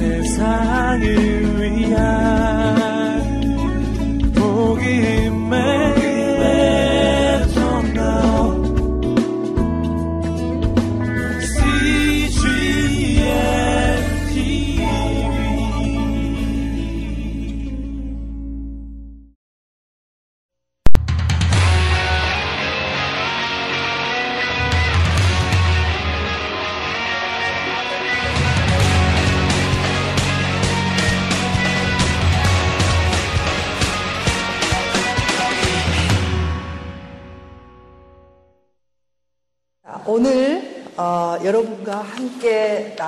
세상을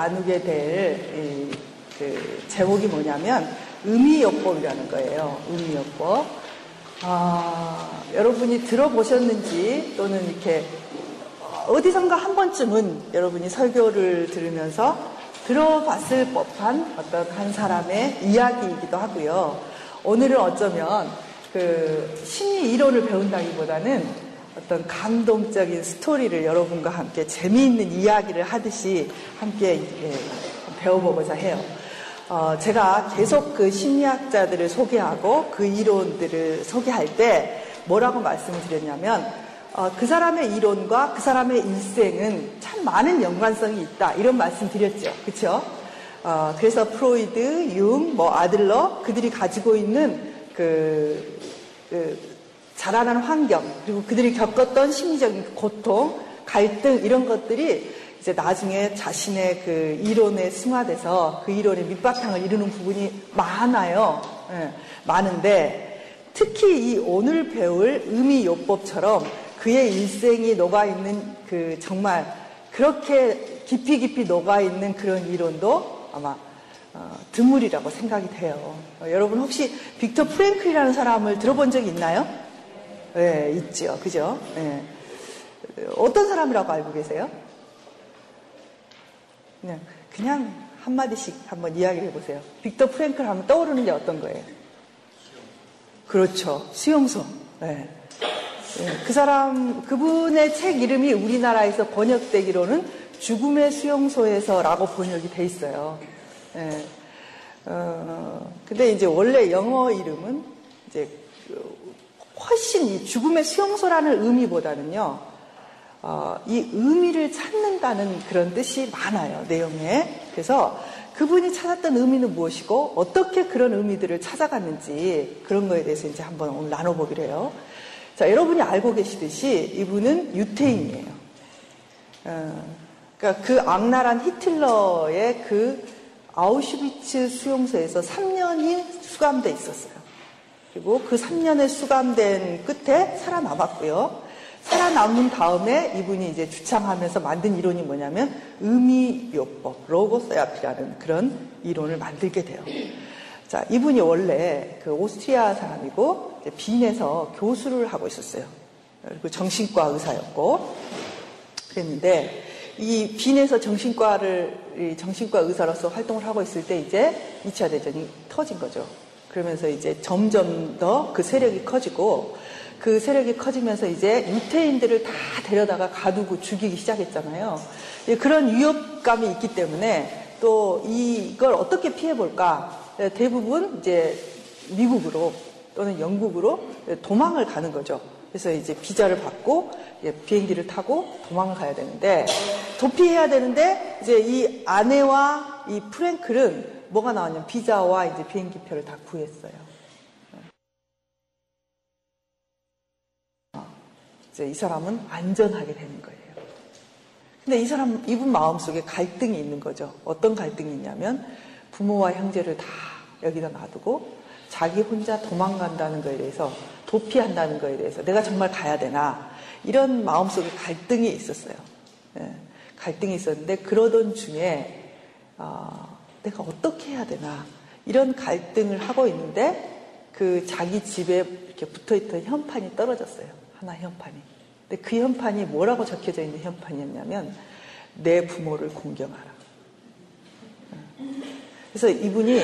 나누게 될 그 제목이 뭐냐면 의미요법이라는 거예요. 의미요법. 아, 여러분이 들어보셨는지 또는 이렇게 어디선가 한 번쯤은 여러분이 설교를 들으면서 들어봤을 법한 어떤 한 사람의 이야기이기도 하고요. 오늘은 어쩌면 그 심리 이론을 배운다기보다는 어떤 감동적인 스토리를 여러분과 함께 재미있는 이야기를 하듯이 함께 배워보고자 해요. 어, 제가 계속 그 심리학자들을 소개하고 그 이론들을 소개할 때 뭐라고 말씀을 드렸냐면 어, 그 사람의 이론과 그 사람의 일생은 참 많은 연관성이 있다 이런 말씀 드렸죠. 그렇죠? 어, 그래서 프로이드, 융, 뭐 아들러 그들이 가지고 있는 그, 그 자라는 환경, 그리고 그들이 겪었던 심리적인 고통, 갈등, 이런 것들이 이제 나중에 자신의 그 이론에 승화돼서 그 이론의 밑바탕을 이루는 부분이 많아요. 네, 많은데 특히 이 오늘 배울 의미요법처럼 그의 일생이 녹아있는 그 정말 그렇게 깊이 깊이 녹아있는 그런 이론도 아마 어, 드물이라고 생각이 돼요. 어, 여러분 혹시 빅터 프랭클이라는 사람을 들어본 적 있나요? 네, 있죠. 그죠? 네. 어떤 사람이라고 알고 계세요? 그냥, 그냥 한마디씩 한번 이야기를 해보세요. 빅터 프랭클 하면 떠오르는 게 어떤 거예요? 그렇죠. 수용소. 네. 네. 그 사람, 그분의 책 이름이 우리나라에서 번역되기로는 죽음의 수용소에서라고 번역이 돼 있어요. 네. 어, 근데 이제 원래 영어 이름은 이제 그 훨씬 이 죽음의 수용소라는 의미보다는요, 어, 이 의미를 찾는다는 그런 뜻이 많아요, 내용에. 그래서 그분이 찾았던 의미는 무엇이고, 어떻게 그런 의미들을 찾아갔는지, 그런 거에 대해서 이제 한번 오늘 나눠보기로 해요. 자, 여러분이 알고 계시듯이 이분은 유태인이에요. 어, 그러니까 그 악랄한 히틀러의 그 아우슈비츠 수용소에서 3년이 수감돼 있었어요. 그리고 그 3년의 수감된 끝에 살아남았고요. 살아남은 다음에 이분이 이제 주창하면서 만든 이론이 뭐냐면 의미요법, 로고세아피라는 그런 이론을 만들게 돼요. 자, 이분이 원래 그 오스트리아 사람이고 빈에서 교수를 하고 있었어요. 그리고 정신과 의사였고 그랬는데 이 빈에서 정신과를 정신과 의사로서 활동을 하고 있을 때 이제 2차 대전이 터진 거죠. 그러면서 이제 점점 더 그 세력이 커지고 그 세력이 커지면서 이제 유태인들을 다 데려다가 가두고 죽이기 시작했잖아요. 그런 위협감이 있기 때문에 또 이걸 어떻게 피해볼까? 대부분 이제 미국으로 또는 영국으로 도망을 가는 거죠. 그래서 이제 비자를 받고 비행기를 타고 도망을 가야 되는데 도피해야 되는데 이제 이 아내와 이 프랭클은 뭐가 나왔냐면 비자와 이제 비행기표를 다 구했어요. 어, 이제 이 사람은 안전하게 되는 거예요. 근데 이 사람, 이분 마음속에 갈등이 있는 거죠. 어떤 갈등이 있냐면 부모와 형제를 다 여기다 놔두고 자기 혼자 도망간다는 거에 대해서 도피한다는 거에 대해서 내가 정말 가야 되나 이런 마음속에 갈등이 있었어요. 네. 갈등이 있었는데 그러던 중에 어, 내가 어떻게 해야 되나 이런 갈등을 하고 있는데 그 자기 집에 이렇게 붙어있던 현판이 떨어졌어요. 하나 현판이. 근데 그 현판이 뭐라고 적혀져 있는 현판이었냐면 내 부모를 공경하라. 그래서 이분이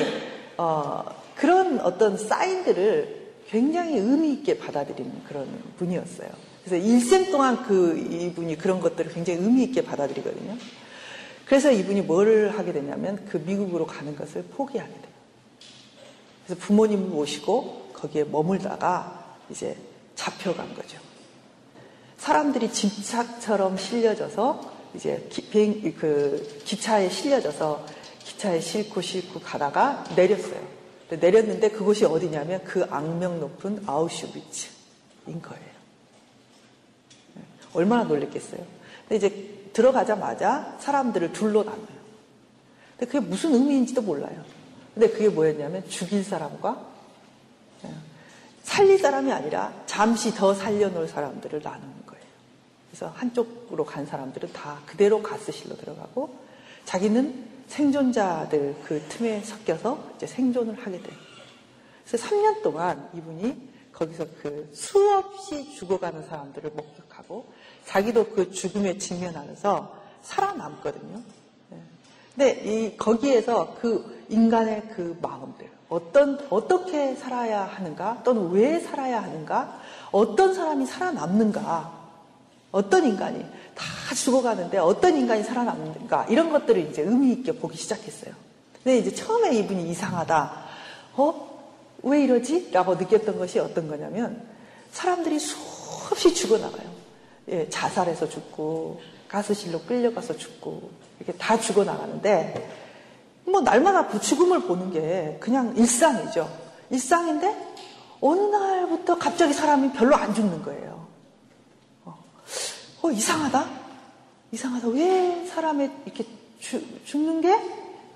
어, 그런 어떤 사인들을 굉장히 의미 있게 받아들이는 그런 분이었어요. 그래서 일생 동안 그 이분이 그런 것들을 굉장히 의미 있게 받아들이거든요. 그래서 이분이 뭐를 하게 되냐면 그 미국으로 가는 것을 포기하게 돼요. 그래서 부모님을 모시고 거기에 머물다가 이제 잡혀간 거죠. 사람들이 짐짝처럼 실려져서 이제 기, 비행, 그 기차에 실려져서 기차에 싣고 싣고 가다가 내렸어요. 내렸는데 그곳이 어디냐면 그 악명 높은 아우슈비츠인 거예요. 네. 얼마나 놀랬겠어요. 근데 이제 들어가자마자 사람들을 둘로 나눠요. 근데 그게 무슨 의미인지도 몰라요. 근데 그게 뭐였냐면 죽일 사람과 네. 살릴 사람이 아니라 잠시 더 살려놓을 사람들을 나누는 거예요. 그래서 한쪽으로 간 사람들은 다 그대로 가스실로 들어가고 자기는 생존자들 그 틈에 섞여서 이제 생존을 하게 돼요. 그래서 3년 동안 이분이 거기서 그 수없이 죽어가는 사람들을 목격하고 자기도 그 죽음에 직면하면서 살아남거든요. 네. 근데 이 거기에서 그 인간의 그 마음들 어떤 어떻게 살아야 하는가 또는 왜 살아야 하는가 어떤 사람이 살아남는가 어떤 인간이 다 죽어가는데 어떤 인간이 살아남는가 이런 것들을 이제 의미 있게 보기 시작했어요. 근데 이제 처음에 이분이 이상하다. 어? 왜 이러지? 라고 느꼈던 것이 어떤 거냐면 사람들이 수없이 죽어나가요. 예, 자살해서 죽고 가스실로 끌려가서 죽고 이렇게 다 죽어 나가는데 뭐 날마다 그 죽음을 보는 게 그냥 일상이죠. 일상인데 어느 날부터 갑자기 사람이 별로 안 죽는 거예요. 어, 이상하다? 이상하다. 왜 사람이 이렇게 주, 죽는 게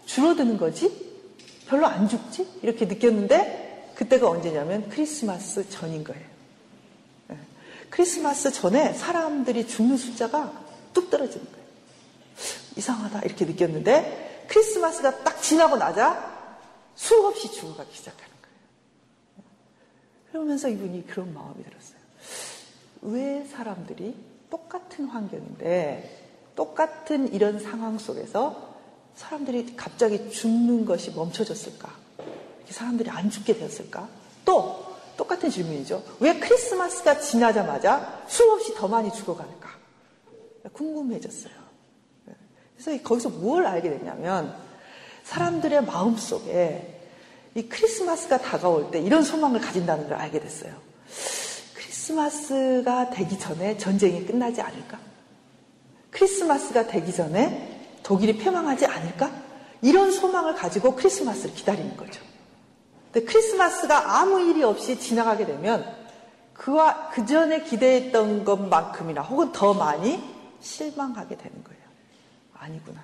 줄어드는 거지? 별로 안 죽지? 이렇게 느꼈는데 그때가 언제냐면 크리스마스 전인 거예요. 네. 크리스마스 전에 사람들이 죽는 숫자가 뚝 떨어지는 거예요. 이상하다. 이렇게 느꼈는데 크리스마스가 딱 지나고 나자 수없이 죽어가기 시작하는 거예요. 그러면서 이분이 그런 마음이 들었어요. 왜 사람들이 똑같은 환경인데 똑같은 이런 상황 속에서 사람들이 갑자기 죽는 것이 멈춰졌을까? 사람들이 안 죽게 되었을까? 또 똑같은 질문이죠. 왜 크리스마스가 지나자마자 수없이 더 많이 죽어가는가? 궁금해졌어요. 그래서 거기서 뭘 알게 됐냐면 사람들의 마음 속에 이 크리스마스가 다가올 때 이런 소망을 가진다는 걸 알게 됐어요. 크리스마스가 되기 전에 전쟁이 끝나지 않을까? 크리스마스가 되기 전에 독일이 패망하지 않을까? 이런 소망을 가지고 크리스마스를 기다리는 거죠. 근데 크리스마스가 아무 일이 없이 지나가게 되면 그와 그 전에 기대했던 것만큼이나 혹은 더 많이 실망하게 되는 거예요. 아니구나.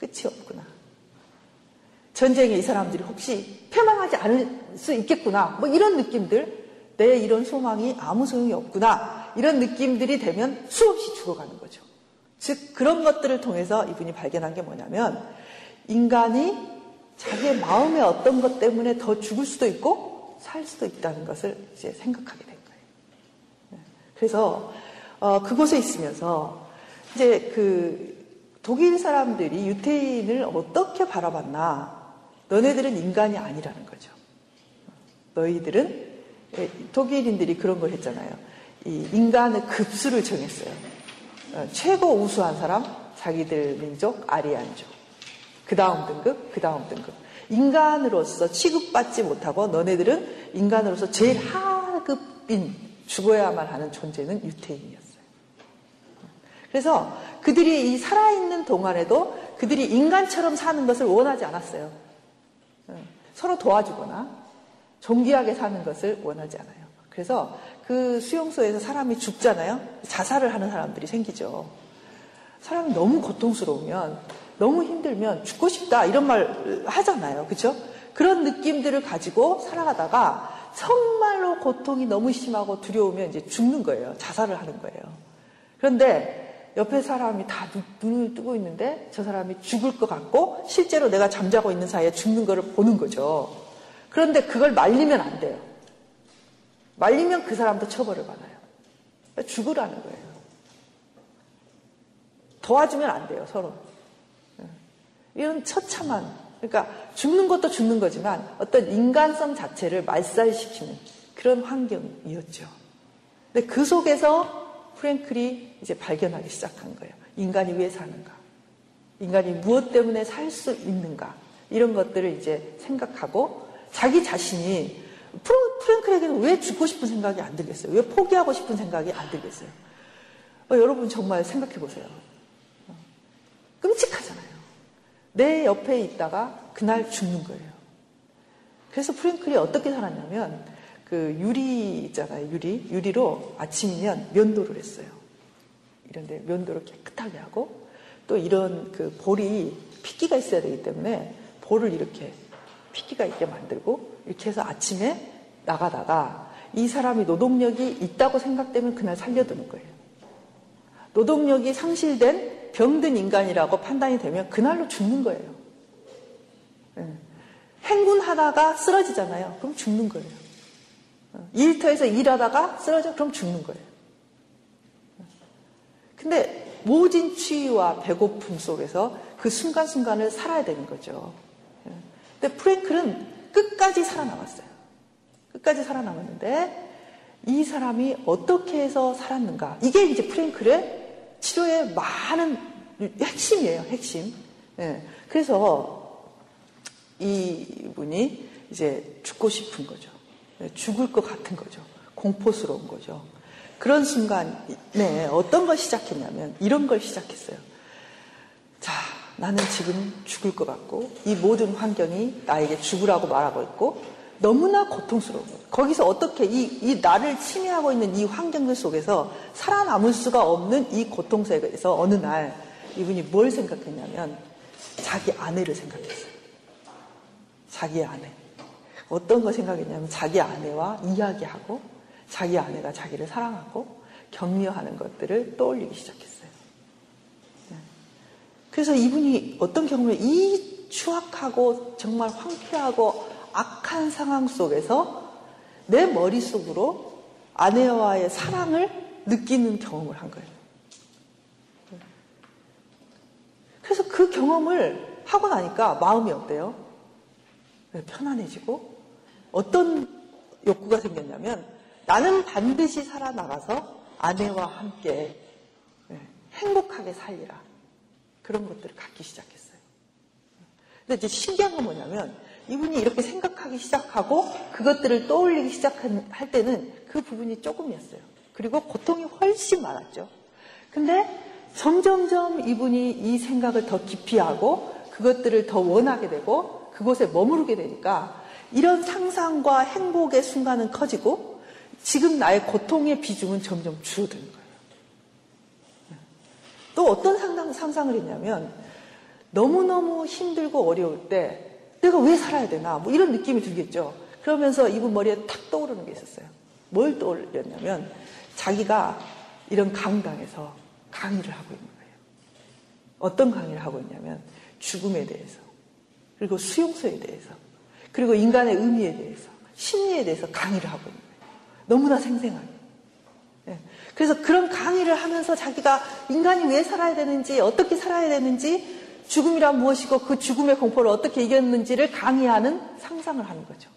끝이 없구나. 전쟁에 이 사람들이 혹시 패망하지 않을 수 있겠구나. 뭐 이런 느낌들 내 이런 소망이 아무 소용이 없구나. 이런 느낌들이 되면 수없이 죽어가는 거죠. 즉, 그런 것들을 통해서 이분이 발견한 게 뭐냐면, 인간이 자기의 마음의 어떤 것 때문에 더 죽을 수도 있고, 살 수도 있다는 것을 이제 생각하게 된 거예요. 네. 그래서, 어, 그곳에 있으면서, 이제 그, 독일 사람들이 유태인을 어떻게 바라봤나, 너네들은 인간이 아니라는 거죠. 너희들은 예, 독일인들이 그런 걸 했잖아요. 이 인간의 급수를 정했어요. 어, 최고 우수한 사람, 자기들 민족, 아리안족. 그 다음 등급, 그 다음 등급. 인간으로서 취급받지 못하고 너네들은 인간으로서 제일 하급인 죽어야만 하는 존재는 유태인이었어요. 그래서 그들이 이 살아있는 동안에도 그들이 인간처럼 사는 것을 원하지 않았어요. 어, 서로 도와주거나 존귀하게 사는 것을 원하지 않아요. 그래서 그 수용소에서 사람이 죽잖아요. 자살을 하는 사람들이 생기죠. 사람이 너무 고통스러우면, 너무 힘들면 죽고 싶다 이런 말 하잖아요. 그렇죠? 그런 느낌들을 가지고 살아가다가 정말로 고통이 너무 심하고 두려우면 이제 죽는 거예요. 자살을 하는 거예요. 그런데 옆에 사람이 다 눈을 뜨고 있는데 저 사람이 죽을 것 같고 실제로 내가 잠자고 있는 사이에 죽는 거를 보는 거죠. 그런데 그걸 말리면 안 돼요. 말리면 그 사람도 처벌을 받아요. 죽으라는 거예요. 도와주면 안 돼요, 서로. 이런 처참한, 그러니까 죽는 것도 죽는 거지만 어떤 인간성 자체를 말살시키는 그런 환경이었죠. 근데 그 속에서 프랭클이 이제 발견하기 시작한 거예요. 인간이 왜 사는가? 인간이 무엇 때문에 살 수 있는가 이런 것들을 이제 생각하고 자기 자신이 프랭클에게는 왜 죽고 싶은 생각이 안 들겠어요? 왜 포기하고 싶은 생각이 안 들겠어요? 어, 여러분 정말 생각해 보세요. 어, 끔찍하잖아요. 내 옆에 있다가 그날 죽는 거예요. 그래서 프랭클이 어떻게 살았냐면 그 유리 있잖아요. 유리 유리로 아침이면 면도를 했어요. 이런데 면도를 깨끗하게 하고 또 이런 그 볼이 핏기가 있어야 되기 때문에 볼을 이렇게 핏기가 있게 만들고 이렇게 해서 아침에 나가다가 이 사람이 노동력이 있다고 생각되면 그날 살려두는 거예요. 노동력이 상실된 병든 인간이라고 판단이 되면 그날로 죽는 거예요. 네. 행군하다가 쓰러지잖아요. 그럼 죽는 거예요. 어, 일터에서 일하다가 쓰러져 그럼 죽는 거예요. 근데 모진 추위와 배고픔 속에서 그 순간순간을 살아야 되는 거죠. 예. 근데 프랭클은 끝까지 살아남았어요. 끝까지 살아남았는데 이 사람이 어떻게 해서 살았는가. 이게 이제 프랭클의 치료의 많은 핵심이에요, 핵심. 예. 그래서 이분이 이제 죽고 싶은 거죠. 예, 죽을 것 같은 거죠. 공포스러운 거죠. 그런 순간에 어떤 걸 시작했냐면 이런 걸 시작했어요. 자, 나는 지금 죽을 것 같고 이 모든 환경이 나에게 죽으라고 말하고 있고 너무나 고통스러운 거예요. 거기서 어떻게 이, 이 나를 침해하고 있는 이 환경들 속에서 살아남을 수가 없는 이 고통 속에서 어느 날 이분이 뭘 생각했냐면 자기 아내를 생각했어요. 자기 아내. 어떤 거 생각했냐면 자기 아내와 이야기하고 자기 아내가 자기를 사랑하고 격려하는 것들을 떠올리기 시작했어요. 네. 그래서 이분이 어떤 경우에 이 추악하고 정말 황폐하고 악한 상황 속에서 내 머릿속으로 아내와의 사랑을 느끼는 경험을 한 거예요. 그래서 그 경험을 하고 나니까 마음이 어때요? 편안해지고 어떤 욕구가 생겼냐면 나는 반드시 살아나가서 아내와 함께 행복하게 살리라. 그런 것들을 갖기 시작했어요. 근데 이제 신기한 건 뭐냐면 이분이 이렇게 생각하기 시작하고 그것들을 떠올리기 시작할 때는 그 부분이 조금이었어요. 그리고 고통이 훨씬 많았죠. 근데 점점점 이분이 이 생각을 더 깊이 하고 그것들을 더 원하게 되고 그곳에 머무르게 되니까 이런 상상과 행복의 순간은 커지고 지금 나의 고통의 비중은 점점 줄어드는 거예요. 또 어떤 상상, 상상을 했냐면 너무너무 힘들고 어려울 때 내가 왜 살아야 되나 뭐 이런 느낌이 들겠죠. 그러면서 이분 머리에 탁 떠오르는 게 있었어요. 뭘 떠올렸냐면 자기가 이런 강당에서 강의를 하고 있는 거예요. 어떤 강의를 하고 있냐면 죽음에 대해서 그리고 수용소에 대해서 그리고 인간의 의미에 대해서 심리에 대해서 강의를 하고 있는 거예요. 너무나 생생하게. 네. 그래서 그런 강의를 하면서 자기가 인간이 왜 살아야 되는지 어떻게 살아야 되는지 죽음이란 무엇이고 그 죽음의 공포를 어떻게 이겼는지를 강의하는 상상을 하는 거죠.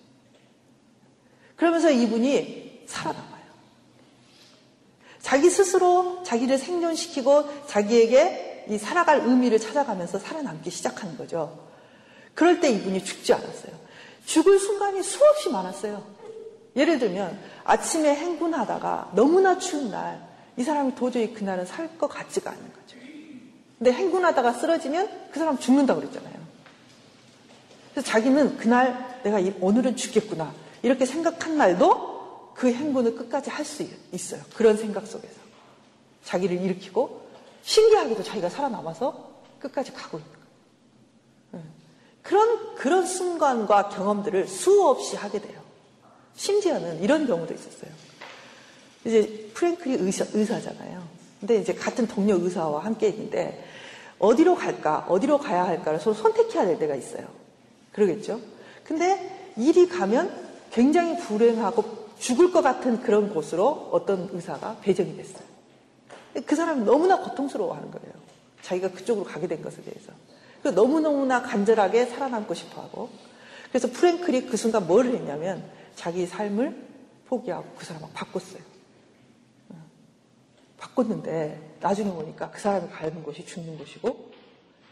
그러면서 이분이 살아남아요. 자기 스스로 자기를 생존시키고 자기에게 이 살아갈 의미를 찾아가면서 살아남기 시작하는 거죠. 그럴 때 이분이 죽지 않았어요. 죽을 순간이 수없이 많았어요. 예를 들면 아침에 행군하다가 너무나 추운 날 이 사람이 도저히 그날은 살 것 같지가 않은 거죠. 근데 행군하다가 쓰러지면 그 사람 죽는다고 그랬잖아요. 그래서 자기는 그날 내가 오늘은 죽겠구나. 이렇게 생각한 날도 그 행군을 끝까지 할 수 있어요. 그런 생각 속에서. 자기를 일으키고 신기하게도 자기가 살아남아서 끝까지 가고 있는 거예요. 네. 그런, 그런 순간과 경험들을 수없이 하게 돼요. 심지어는 이런 경우도 있었어요. 이제 프랭클이 의사, 의사잖아요. 근데 이제 같은 동료 의사와 함께 있는데 어디로 갈까, 어디로 가야 할까를 서로 선택해야 될 때가 있어요. 그러겠죠? 근데 일이 가면 굉장히 불행하고 죽을 것 같은 그런 곳으로 어떤 의사가 배정이 됐어요. 그 사람이 너무나 고통스러워 하는 거예요. 자기가 그쪽으로 가게 된 것에 대해서. 너무너무나 간절하게 살아남고 싶어 하고. 그래서 프랭클이 그 순간 뭘 했냐면 자기 삶을 포기하고 그 사람을 바꿨어요. 바꿨는데 나중에 보니까 그 사람이 가는 곳이 죽는 곳이고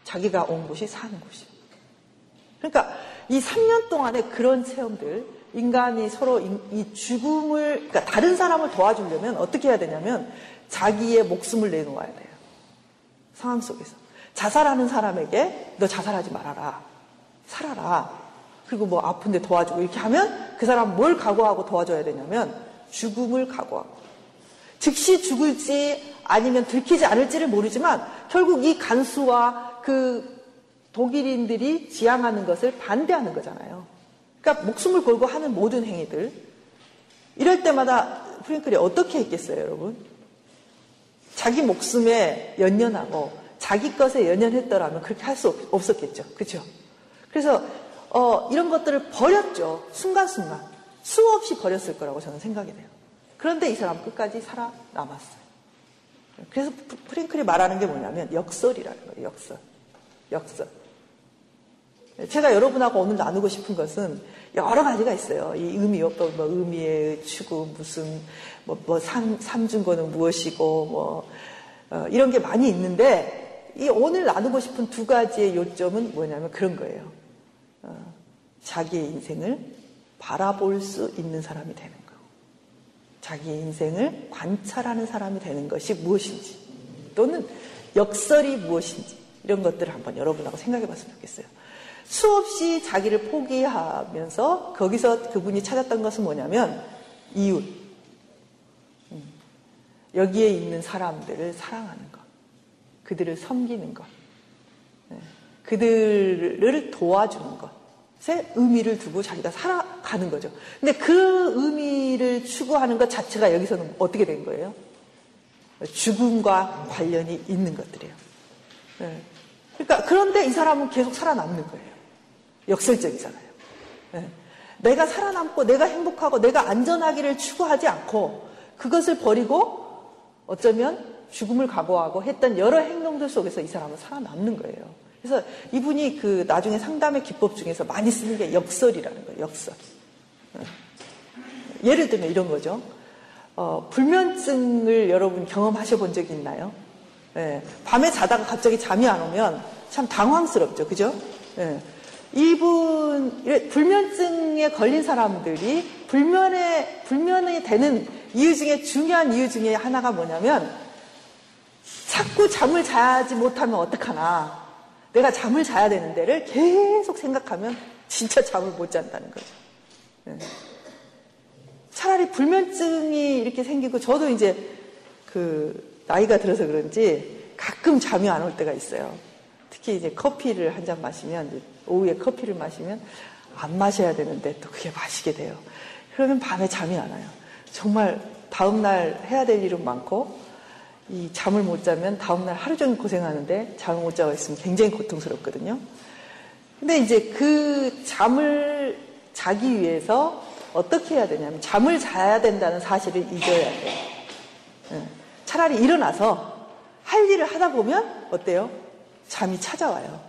자기가 온 곳이 사는 곳이. 그러니까 이 3년 동안에 그런 체험들, 인간이 서로 이 죽음을, 그러니까 다른 사람을 도와주려면 어떻게 해야 되냐면 자기의 목숨을 내놓아야 돼요. 상황 속에서. 자살하는 사람에게 너 자살하지 말아라. 살아라. 그리고 뭐 아픈데 도와주고 이렇게 하면 그 사람 뭘 각오하고 도와줘야 되냐면 죽음을 각오하고. 즉시 죽을지 아니면 들키지 않을지를 모르지만 결국 이 간수와 그 독일인들이 지향하는 것을 반대하는 거잖아요. 그러니까 목숨을 걸고 하는 모든 행위들. 이럴 때마다 프랭클이 어떻게 했겠어요, 여러분? 자기 목숨에 연연하고 자기 것에 연연했더라면 그렇게 할 수 없었겠죠. 그렇죠? 그래서 어, 이런 것들을 버렸죠. 순간순간. 수없이 버렸을 거라고 저는 생각이 돼요. 그런데 이 사람 끝까지 살아남았어요. 그래서 프랭클이 말하는 게 뭐냐면 역설이라는 거예요. 역설. 역설. 제가 여러분하고 오늘 나누고 싶은 것은 여러 가지가 있어요. 이 의미요법, 뭐 의미의 추구, 무슨 뭐, 뭐 삼, 삼중고는 무엇이고 뭐 어, 이런 게 많이 있는데 이 오늘 나누고 싶은 두 가지의 요점은 뭐냐면 그런 거예요. 어, 자기의 인생을 바라볼 수 있는 사람이 되는 거. 자기의 인생을 관찰하는 사람이 되는 것이 무엇인지 또는 역설이 무엇인지 이런 것들을 한번 여러분하고 생각해 봤으면 좋겠어요. 수없이 자기를 포기하면서 거기서 그분이 찾았던 것은 뭐냐면 이웃. 음. 여기에 있는 사람들을 사랑하는 것. 그들을 섬기는 것. 네. 그들을 도와주는 것에 의미를 두고 자기가 살아가는 거죠. 근데 그 의미를 추구하는 것 자체가 여기서는 어떻게 된 거예요? 죽음과 관련이 있는 것들이에요. 네. 그러니까 그런데 이 사람은 계속 살아남는 거예요. 역설적이잖아요. 네. 내가 살아남고 내가 행복하고 내가 안전하기를 추구하지 않고 그것을 버리고 어쩌면 죽음을 각오하고 했던 여러 행동들 속에서 이 사람은 살아남는 거예요. 그래서 이분이 그 나중에 상담의 기법 중에서 많이 쓰는 게 역설이라는 거예요. 역설. 네. 예를 들면 이런 거죠. 어, 불면증을 여러분 경험하셔 본 적이 있나요? 네. 밤에 자다가 갑자기 잠이 안 오면 참 당황스럽죠. 그죠? 네. 이분 불면증에 걸린 사람들이 불면에 불면이 되는 이유 중에 중요한 이유 중에 하나가 뭐냐면 자꾸 잠을 자지 못하면 어떡하나 내가 잠을 자야 되는 데를 계속 생각하면 진짜 잠을 못 잔다는 거죠. 네. 차라리 불면증이 이렇게 생기고 저도 이제 그 나이가 들어서 그런지 가끔 잠이 안 올 때가 있어요. 특히 이제 커피를 한 잔 마시면 오후에 커피를 마시면 안 마셔야 되는데 또 그게 마시게 돼요. 그러면 밤에 잠이 안 와요. 정말 다음날 해야 될 일은 많고 이 잠을 못 자면 다음날 하루 종일 고생하는데 잠을 못 자고 있으면 굉장히 고통스럽거든요. 근데 이제 그 잠을 자기 위해서 어떻게 해야 되냐면 잠을 자야 된다는 사실을 잊어야 돼요. 예. 차라리 일어나서 할 일을 하다 보면 어때요? 잠이 찾아와요.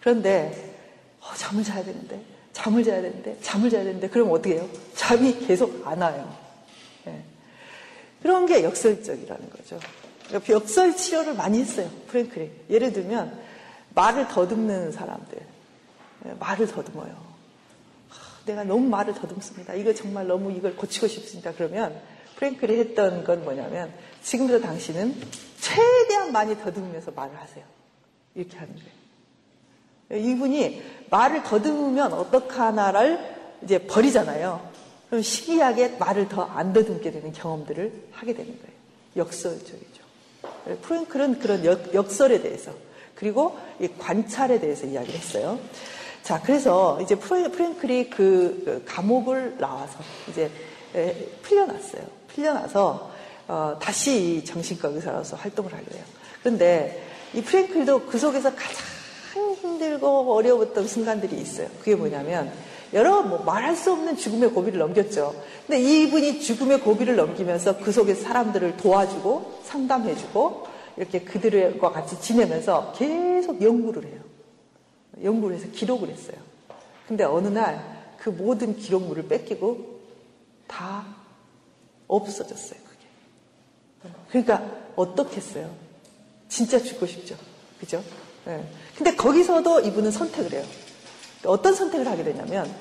그런데 어, 잠을 자야 되는데, 잠을 자야 되는데, 잠을 자야 되는데, 그럼 어떻게 해요? 잠이 계속 안 와요. 네. 그런 게 역설적이라는 거죠. 역설 치료를 많이 했어요. 프랭클이. 예를 들면, 말을 더듬는 사람들. 네, 말을 더듬어요. 내가 너무 말을 더듬습니다. 이거 정말 너무 이걸 고치고 싶습니다. 그러면 프랭클이 했던 건 뭐냐면 지금부터 당신은 최대한 많이 더듬으면서 말을 하세요. 이렇게 하는 거예요. 이분이 말을 더듬으면 어떡하나를 이제 버리잖아요. 그럼 시기하게 말을 더 안 더듬게 되는 경험들을 하게 되는 거예요. 역설적이죠. 프랭클은 그런 역, 설에 대해서 그리고 관찰에 대해서 이야기를 했어요. 자, 그래서 이제 프랭클이 그, 그 감옥을 나와서 이제 풀려났어요. 풀려나서 어, 다시 정신과 의사로서 활동을 하게 돼요. 그런데 이 프랭클도 그 속에서 가장 힘들고 어려웠던 순간들이 있어요. 그게 뭐냐면 여러 뭐 말할 수 없는 죽음의 고비를 넘겼죠. 근데 이분이 죽음의 고비를 넘기면서 그 속에 사람들을 도와주고 상담해주고 이렇게 그들과 같이 지내면서 계속 연구를 해요. 연구를 해서 기록을 했어요. 근데 어느 날 그 모든 기록물을 뺏기고 다 없어졌어요, 그게. 그러니까 어떻겠어요? 진짜 죽고 싶죠. 그죠? 예. 근데 거기서도 이분은 선택을 해요. 어떤 선택을 하게 되냐면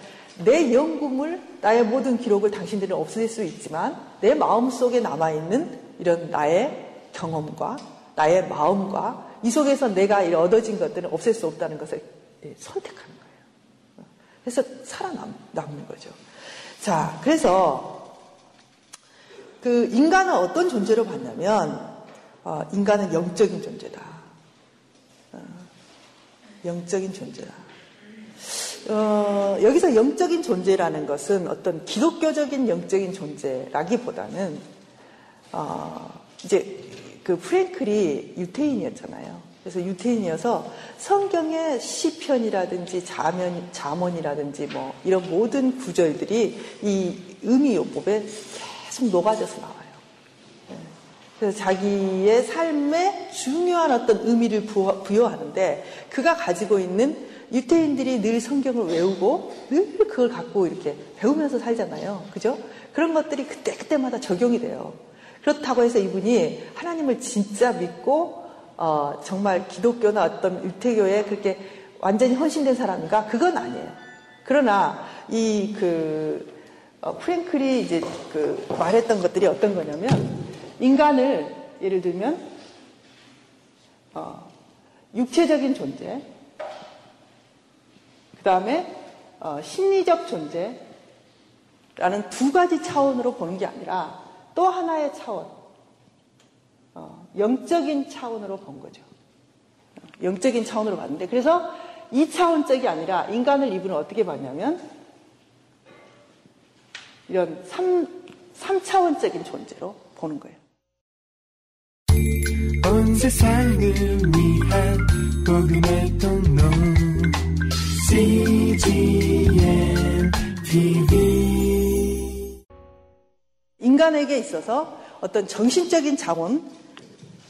내 영금을 나의 모든 기록을 당신들은 없앨 수 있지만 내 마음 속에 남아 있는 이런 나의 경험과 나의 마음과 이 속에서 내가 얻어진 것들은 없앨 수 없다는 것을 예, 선택하는 거예요. 그래서 살아남는 거죠. 자, 그래서 그 인간은 어떤 존재로 봤냐면 어, 인간은 영적인 존재다. 어, 영적인 존재다. 어, 여기서 영적인 존재라는 것은 어떤 기독교적인 영적인 존재라기보다는 어, 이제 그 프랭클이 유태인이었잖아요. 그래서 유태인이어서 성경의 시편이라든지 자면, 자문이라든지 뭐 이런 모든 구절들이 이 의미요법에 계속 녹아져서 나와요. 네. 그래서 자기의 삶에 중요한 어떤 의미를 부여하는데 그가 가지고 있는 유태인들이 늘 성경을 외우고 늘 그걸 갖고 이렇게 배우면서 살잖아요. 그죠? 그런 것들이 그때그때마다 적용이 돼요. 그렇다고 해서 이분이 하나님을 진짜 믿고 어, 정말 기독교나 어떤 유태교에 그렇게 완전히 헌신된 사람인가? 그건 아니에요. 그러나 이그 어, 프랭클이 이제 그 말했던 것들이 어떤 거냐면 인간을 예를 들면 어, 육체적인 존재, 그 다음에 어, 심리적 존재라는 두 가지 차원으로 보는 게 아니라 또 하나의 차원, 어, 영적인 차원으로 본 거죠. 영적인 차원으로 봤는데 그래서 이 차원적이 아니라 인간을 이분은 어떻게 봤냐면 이런 3, 3차원적인 존재로 보는 거예요. 인간에게 있어서 어떤 정신적인 자원,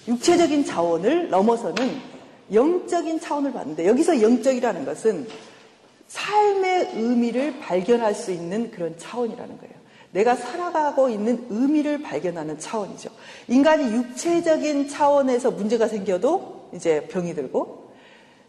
육체적인 자원을 넘어서는 영적인 차원을 봤는데 여기서 영적이라는 것은 삶의 의미를 발견할 수 있는 그런 차원이라는 거예요. 내가 살아가고 있는 의미를 발견하는 차원이죠. 인간이 육체적인 차원에서 문제가 생겨도 이제 병이 들고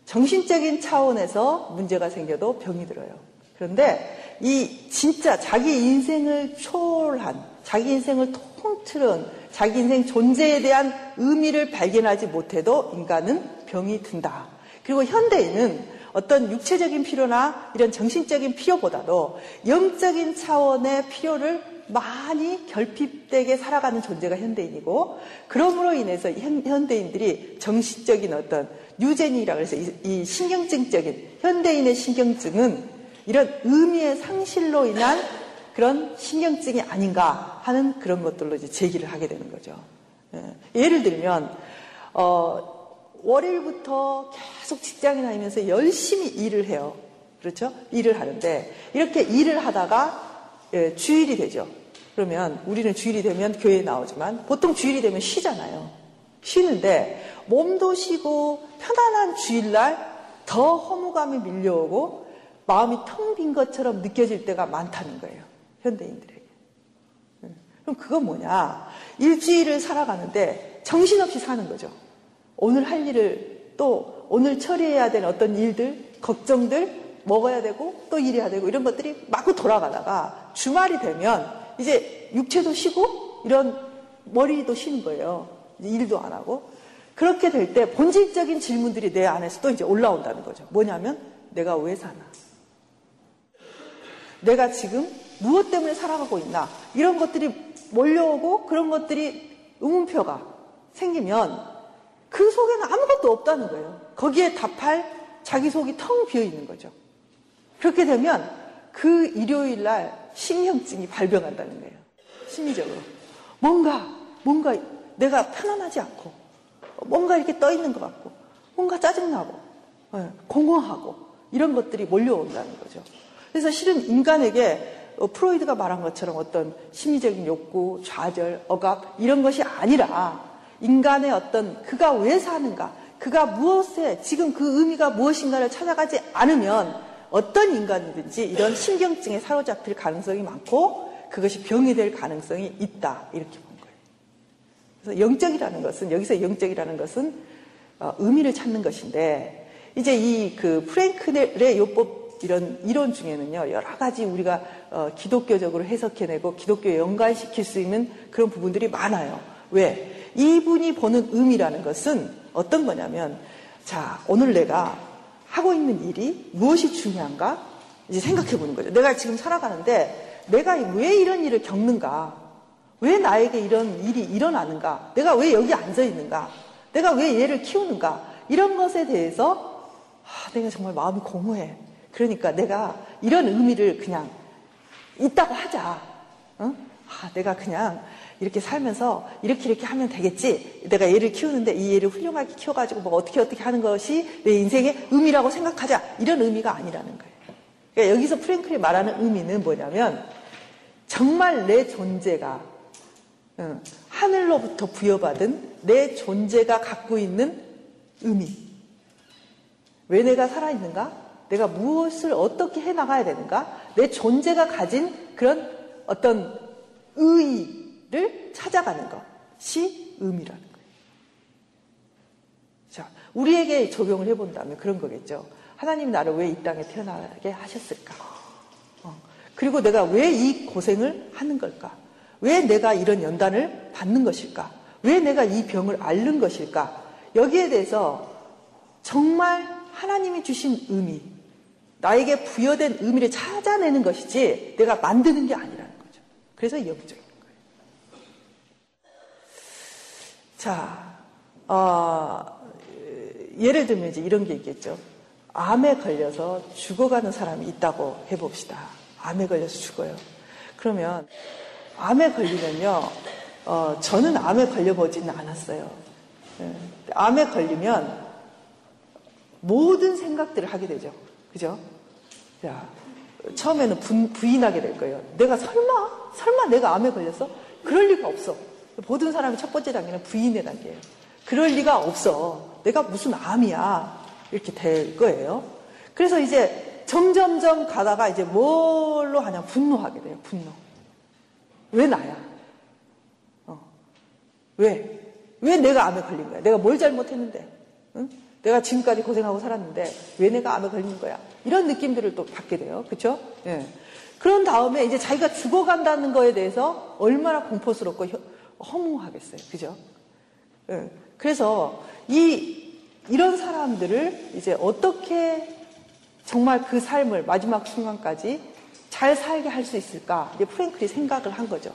정신적인 차원에서 문제가 생겨도 병이 들어요. 그런데 이 진짜 자기 인생을 초월한, 자기 인생을 통틀은 자기 인생 존재에 대한 의미를 발견하지 못해도 인간은 병이 든다. 그리고 현대인은 어떤 육체적인 필요나 이런 정신적인 필요보다도 영적인 차원의 필요를 많이 결핍되게 살아가는 존재가 현대인이고 그러므로 인해서 현, 대인들이 정신적인 어떤 뉴제니라고 해서 이, 이 신경증적인 현대인의 신경증은 이런 의미의 상실로 인한 그런 신경증이 아닌가 하는 그런 것들로 이제 제기를 하게 되는 거죠. 예. 를 들면 어, 월요일부터 계속 직장에 다니면서 열심히 일을 해요. 그렇죠? 일을 하는데 이렇게 일을 하다가 예, 주일이 되죠. 그러면 우리는 주일이 되면 교회에 나오지만 보통 주일이 되면 쉬잖아요. 쉬는데 몸도 쉬고 편안한 주일날 더 허무감이 밀려오고 마음이 텅 빈 것처럼 느껴질 때가 많다는 거예요. 현대인들에게. 그럼 그건 뭐냐? 일주일을 살아가는데 정신없이 사는 거죠. 오늘 할 일을 또 오늘 처리해야 되는 어떤 일들, 걱정들, 먹어야 되고 또 일해야 되고 이런 것들이 마구 돌아가다가 주말이 되면 이제 육체도 쉬고 이런 머리도 쉬는 거예요. 일도 안 하고. 그렇게 될 때 본질적인 질문들이 내 안에서 또 이제 올라온다는 거죠. 뭐냐면 내가 왜 사나? 내가 지금 무엇 때문에 살아가고 있나? 이런 것들이 몰려오고 그런 것들이 의문표가 생기면 그 속에는 아무것도 없다는 거예요. 거기에 답할 자기 속이 텅 비어 있는 거죠. 그렇게 되면 그 일요일 날 신경증이 발병한다는 거예요. 심리적으로. 뭔가, 뭔가 내가 편안하지 않고, 뭔가 이렇게 떠 있는 것 같고, 뭔가 짜증나고, 예, 공허하고, 이런 것들이 몰려온다는 거죠. 그래서 실은 인간에게 어, 프로이드가 말한 것처럼 어떤 심리적인 욕구, 좌절, 억압, 이런 것이 아니라 인간의 어떤 그가 왜 사는가, 그가 무엇에, 지금 그 의미가 무엇인가를 찾아가지 않으면 어떤 인간이든지 이런 신경증에 사로잡힐 가능성이 많고 그것이 병이 될 가능성이 있다. 이렇게 그래서 영적이라는 것은 여기서 영적이라는 것은 어, 의미를 찾는 것인데 이제 이 그 프랭클의 요법 이런 이론 중에는요 여러 가지 우리가 어, 기독교적으로 해석해내고 기독교에 연관시킬 수 있는 그런 부분들이 많아요. 왜? 이분이 보는 의미라는 것은 어떤 거냐면 자 오늘 내가 하고 있는 일이 무엇이 중요한가 이제 생각해 보는 거죠. 내가 지금 살아가는데 내가 왜 이런 일을 겪는가? 왜 나에게 이런 일이 일어나는가? 내가 왜 여기 앉아 있는가? 내가 왜 얘를 키우는가? 이런 것에 대해서 아, 내가 정말 마음이 공허해. 그러니까 내가 이런 의미를 그냥 있다고 하자. 어? 아, 내가 그냥 이렇게 살면서 이렇게 이렇게 하면 되겠지. 내가 얘를 키우는데 이 얘를 훌륭하게 키워가지고 뭐 어떻게 어떻게 하는 것이 내 인생의 의미라고 생각하자. 이런 의미가 아니라는 거예요. 그러니까 여기서 프랭클이 말하는 의미는 뭐냐면 정말 내 존재가 어, 하늘로부터 부여받은 내 존재가 갖고 있는 의미. 왜 내가 살아있는가? 내가 무엇을 어떻게 해나가야 되는가? 내 존재가 가진 그런 어떤 의의 를 찾아가는 것이 의미라는 거예요. 자, 우리에게 적용을 해본다면 그런 거겠죠. 하나님 나를 왜 이 땅에 태어나게 하셨을까? 어. 그리고 내가 왜 이 고생을 하는 걸까? 왜 내가 이런 연단을 받는 것일까? 왜 내가 이 병을 앓는 것일까? 여기에 대해서 정말 하나님이 주신 의미, 나에게 부여된 의미를 찾아내는 것이지 내가 만드는 게 아니라는 거죠. 그래서 영적인 거예요. 자, 어, 예를 들면 이제 이런 게 있겠죠. 암에 걸려서 죽어가는 사람이 있다고 해봅시다. 암에 걸려서 죽어요. 그러면 암에 걸리면요, 어, 저는 암에 걸려보지는 않았어요. 예, 암에 걸리면 모든 생각들을 하게 되죠. 그죠? 야, 처음에는 부, 부인하게 될 거예요. 내가 설마? 설마 내가 암에 걸렸어? 그럴 리가 없어. 모든 사람이 첫 번째 단계는 부인의 단계예요. 그럴 리가 없어. 내가 무슨 암이야. 이렇게 될 거예요. 그래서 이제 점점점 가다가 이제 뭘로 하냐? 분노하게 돼요. 분노. 왜 나야? 어. 왜? 왜 내가 암에 걸린 거야? 내가 뭘 잘못했는데? 응? 내가 지금까지 고생하고 살았는데 왜 내가 암에 걸린 거야? 이런 느낌들을 또 받게 돼요. 그렇죠? 예. 그런 다음에 이제 자기가 죽어간다는 거에 대해서 얼마나 공포스럽고 허무하겠어요. 그죠? 예. 그래서 이 이런 사람들을 이제 어떻게 정말 그 삶을 마지막 순간까지 잘 살게 할 수 있을까? 이제 프랭클이 생각을 한 거죠.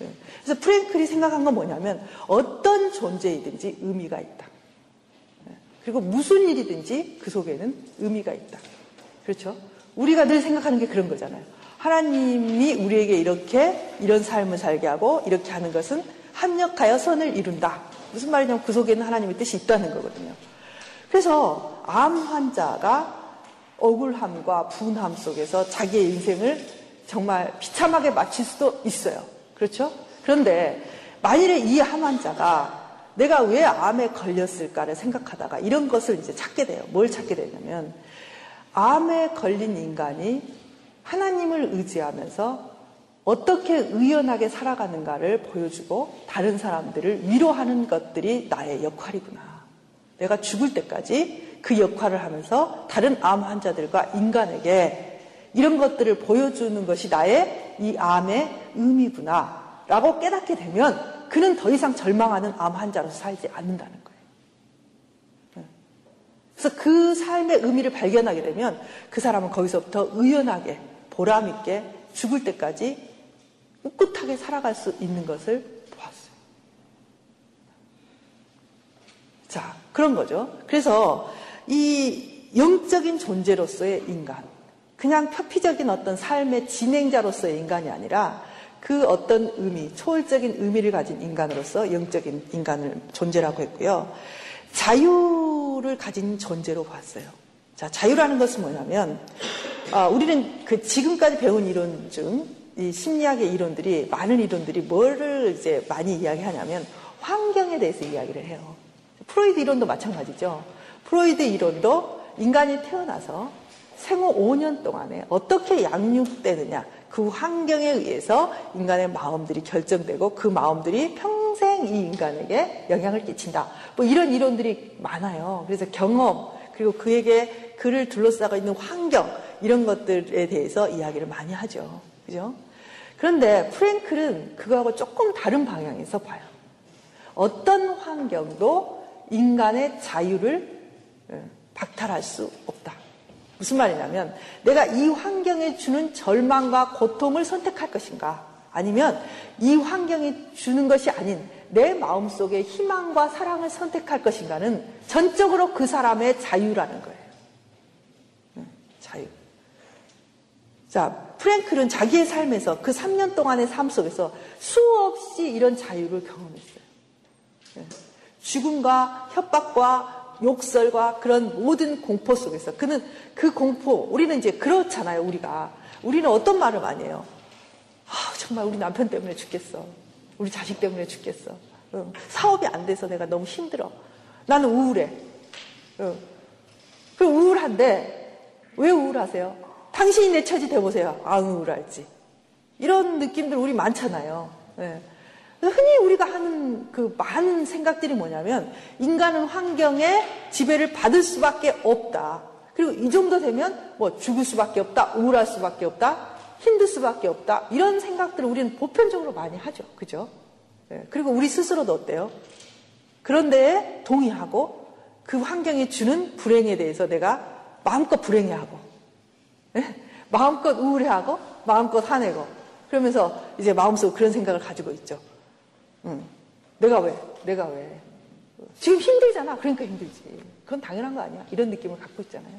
예. 그래서 프랭클이 생각한 건 뭐냐면 어떤 존재이든지 의미가 있다. 예. 그리고 무슨 일이든지 그 속에는 의미가 있다. 그렇죠? 우리가 늘 생각하는 게 그런 거잖아요. 하나님이 우리에게 이렇게 이런 삶을 살게 하고 이렇게 하는 것은 합력하여 선을 이룬다. 무슨 말이냐면 그 속에는 하나님의 뜻이 있다는 거거든요. 그래서 암 환자가 억울함과 분함 속에서 자기의 인생을 정말 비참하게 마칠 수도 있어요. 그렇죠? 그런데 만일에 이 암 환자가 내가 왜 암에 걸렸을까를 생각하다가 이런 것을 이제 찾게 돼요. 뭘 찾게 되냐면 암에 걸린 인간이 하나님을 의지하면서 어떻게 의연하게 살아가는가를 보여주고 다른 사람들을 위로하는 것들이 나의 역할이구나. 내가 죽을 때까지 그 역할을 하면서 다른 암 환자들과 인간에게 이런 것들을 보여주는 것이 나의 이 암의 의미구나. 라고 깨닫게 되면 그는 더 이상 절망하는 암 환자로서 살지 않는다는 거예요. 네. 그래서 그 삶의 의미를 발견하게 되면 그 사람은 거기서부터 의연하게 보람 있게 죽을 때까지 꿋꿋하게 살아갈 수 있는 것을 보았어요. 자, 그런 거죠. 그래서 이 영적인 존재로서의 인간, 그냥 표피적인 어떤 삶의 진행자로서의 인간이 아니라 그 어떤 의미, 초월적인 의미를 가진 인간으로서 영적인 인간을 존재라고 했고요. 자유를 가진 존재로 봤어요. 자, 자유라는 것은 뭐냐면, 아, 우리는 그 지금까지 배운 이론 중, 이 심리학의 이론들이, 많은 이론들이 뭐를 이제 많이 이야기하냐면, 환경에 대해서 이야기를 해요. 프로이드 이론도 마찬가지죠. 프로이드 이론도 인간이 태어나서 생후 5년 동안에 어떻게 양육되느냐 그 환경에 의해서 인간의 마음들이 결정되고 그 마음들이 평생 이 인간에게 영향을 끼친다. 뭐 이런 이론들이 많아요. 그래서 경험, 그리고 그에게 그를 둘러싸고 있는 환경, 이런 것들에 대해서 이야기를 많이 하죠. 그죠? 그런데 프랭클은 그거하고 조금 다른 방향에서 봐요. 어떤 환경도 인간의 자유를 예, 박탈할 수 없다. 무슨 말이냐면 내가 이 환경에 주는 절망과 고통을 선택할 것인가 아니면 이 환경이 주는 것이 아닌 내 마음속의 희망과 사랑을 선택할 것인가는 전적으로 그 사람의 자유라는 거예요. 예, 자유. 자, 프랭클은 자기의 삶에서 그 3년 동안의 삶 속에서 수없이 이런 자유를 경험했어요. 예. 죽음과 협박과 욕설과 그런 모든 공포 속에서 그는 그 공포, 우리는 이제 그렇잖아요, 우리가. 우리는 어떤 말을 많이 해요? 아, 정말 우리 남편 때문에 죽겠어. 우리 자식 때문에 죽겠어. 어, 사업이 안 돼서 내가 너무 힘들어. 나는 우울해. 어. 그 우울한데, 왜 우울하세요? 당신이 내 처지 돼보세요. 아, 우울할지. 이런 느낌들 우리 많잖아요. 네. 흔히 우리가 하는 그 많은 생각들이 뭐냐면 인간은 환경에 지배를 받을 수밖에 없다. 그리고 이 정도 되면 뭐 죽을 수밖에 없다, 우울할 수밖에 없다, 힘들 수밖에 없다. 이런 생각들을 우리는 보편적으로 많이 하죠. 그죠? 네. 그리고 우리 스스로도 어때요? 그런데 동의하고 그 환경이 주는 불행에 대해서 내가 마음껏 불행해하고 네? 마음껏 우울해하고 마음껏 화내고 그러면서 이제 마음속으로 그런 생각을 가지고 있죠. 응. 내가 왜? 내가 왜? 지금 힘들잖아. 그러니까 힘들지. 그건 당연한 거 아니야. 이런 느낌을 갖고 있잖아요.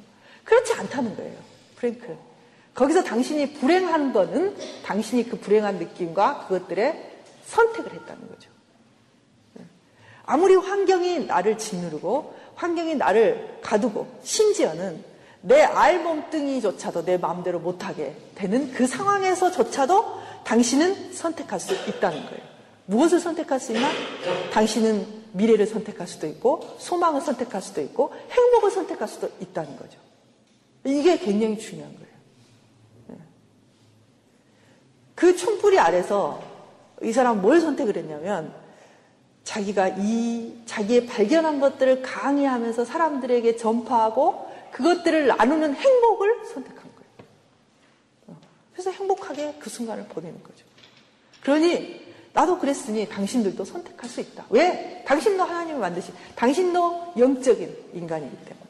그렇지 않다는 거예요. 프랭크. 거기서 당신이 불행한 거는 당신이 그 불행한 느낌과 그것들에 선택을 했다는 거죠. 아무리 환경이 나를 짓누르고 환경이 나를 가두고 심지어는 내 알몸뚱이조차도 내 마음대로 못하게 되는 그 상황에서조차도 당신은 선택할 수 있다는 거예요. 무엇을 선택할 수 있나? 당신은 미래를 선택할 수도 있고, 소망을 선택할 수도 있고, 행복을 선택할 수도 있다는 거죠. 이게 굉장히 중요한 거예요. 네. 그 총뿌리 아래서 이 사람 뭘 선택을 했냐면, 자기가 이, 자기의 발견한 것들을 강의하면서 사람들에게 전파하고, 그것들을 나누는 행복을 선택한 거예요. 어. 그래서 행복하게 그 순간을 보내는 거죠. 그러니 나도 그랬으니 당신들도 선택할 수 있다. 왜? 당신도 하나님을 만드신, 당신도 영적인 인간이기 때문에.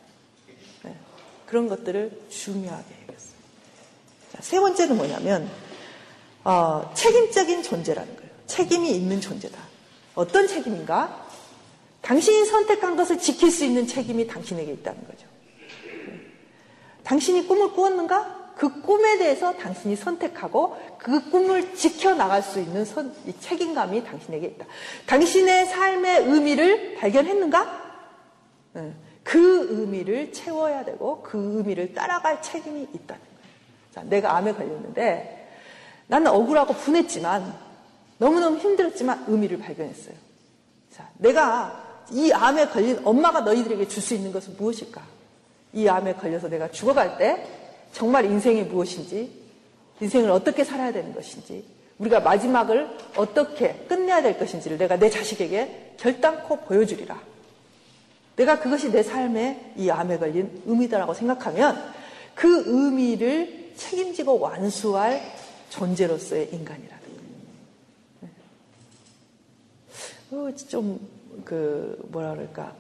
네. 그런 것들을 중요하게 해야겠어요. 자, 세 번째는 뭐냐면, 어, 책임적인 존재라는 거예요. 책임이 있는 존재다. 어떤 책임인가? 당신이 선택한 것을 지킬 수 있는 책임이 당신에게 있다는 거죠. 당신이 꿈을 꾸었는가? 그 꿈에 대해서 당신이 선택하고 그 꿈을 지켜나갈 수 있는 선, 책임감이 당신에게 있다. 당신의 삶의 의미를 발견했는가? 네. 그 의미를 채워야 되고 그 의미를 따라갈 책임이 있다는 거예요. 자, 내가 암에 걸렸는데 나는 억울하고 분했지만 너무너무 힘들었지만 의미를 발견했어요. 자, 내가 이 암에 걸린 엄마가 너희들에게 줄 수 있는 것은 무엇일까? 이 암에 걸려서 내가 죽어갈 때 정말 인생이 무엇인지, 인생을 어떻게 살아야 되는 것인지, 우리가 마지막을 어떻게 끝내야 될 것인지를 내가 내 자식에게 결단코 보여주리라. 내가 그것이 내 삶에 이 암에 걸린 의미다라고 생각하면 그 의미를 책임지고 완수할 존재로서의 인간이라는 거예요. 네. 어, 좀, 그, 뭐라 그럴까.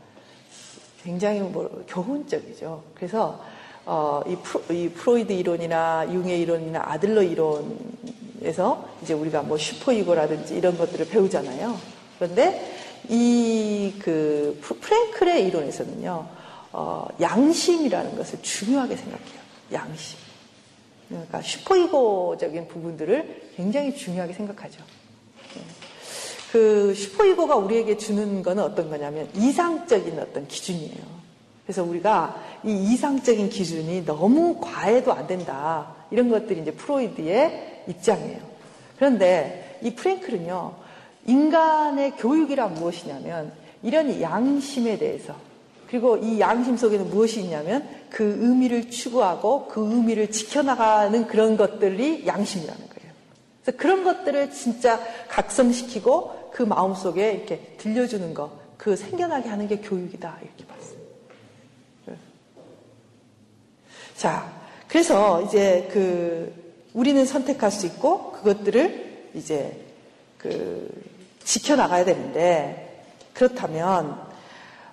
굉장히 뭐 교훈적이죠. 그래서 어, 이, 프로, 이 프로이드 이론이나 융의 이론이나 아들러 이론에서 이제 우리가 뭐 슈퍼이고라든지 이런 것들을 배우잖아요. 그런데 이 그 프랭클의 이론에서는요, 어, 양심이라는 것을 중요하게 생각해요. 양심. 그러니까 슈퍼이고적인 부분들을 굉장히 중요하게 생각하죠. 그 슈퍼이고가 우리에게 주는 거는 어떤 거냐면 이상적인 어떤 기준이에요. 그래서 우리가 이 이상적인 기준이 너무 과해도 안 된다. 이런 것들이 이제 프로이드의 입장이에요. 그런데 이 프랭클은요, 인간의 교육이란 무엇이냐면 이런 양심에 대해서 그리고 이 양심 속에는 무엇이 있냐면 그 의미를 추구하고 그 의미를 지켜나가는 그런 것들이 양심이라는 거예요. 그래서 그런 것들을 진짜 각성시키고 그 마음속에 이렇게 들려주는 거, 그 생겨나게 하는 게 교육이다. 이렇게 봤어요. 네. 자, 그래서 이제 그 우리는 선택할 수 있고 그것들을 이제 그 지켜나가야 되는데 그렇다면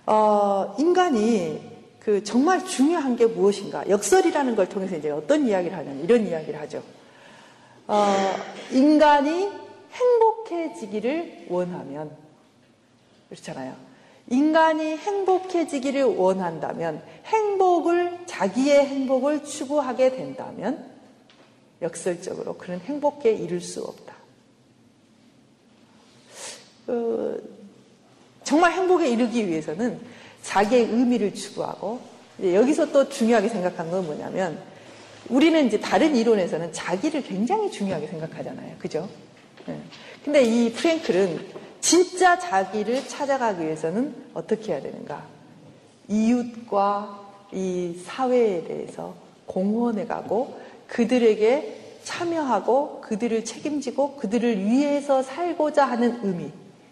어, 인간이 그 정말 중요한 게 무엇인가? 역설이라는 걸 통해서 이제 어떤 이야기를 하냐면 이런 이야기를 하죠. 어, 인간이 행복해지기를 원하면 그렇잖아요. 인간이 행복해지기를 원한다면 행복을 자기의 행복을 추구하게 된다면 역설적으로 그는 행복에 이를 수 없다. 어, 정말 행복에 이르기 위해서는 자기의 의미를 추구하고 여기서 또 중요하게 생각한 건 뭐냐면 우리는 이제 다른 이론에서는 자기를 굉장히 중요하게 생각하잖아요. 그죠? 네. 근데 이 프랭클은 진짜 자기를 찾아가기 위해서는 어떻게 해야 되는가? 이웃과 이 사회에 대해서 공헌해 가고 그들에게 참여하고 그들을 책임지고 그들을 위해서 살고자 하는 의미.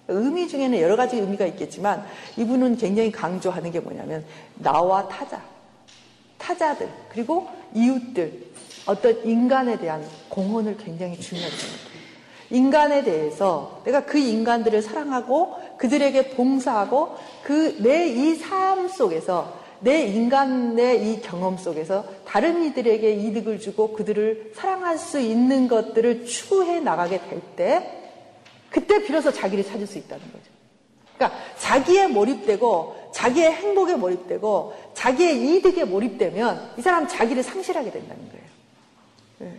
의미 중에는 여러 가지 의미가 있겠지만 이분은 굉장히 강조하는 게 뭐냐면 나와 타자, 타자들, 그리고 이웃들, 어떤 인간에 대한 공헌을 굉장히 중요하게 생각해요. 인간에 대해서 내가 그 인간들을 사랑하고 그들에게 봉사하고 그 내 이 삶 속에서 내 인간의 이 경험 속에서 다른 이들에게 이득을 주고 그들을 사랑할 수 있는 것들을 추구해 나가게 될 때 그때 비로소 자기를 찾을 수 있다는 거죠. 그러니까 자기의 몰입되고 자기의 행복에 몰입되고 자기의 이득에 몰입되면 이 사람 자기를 상실하게 된다는 거예요. 네.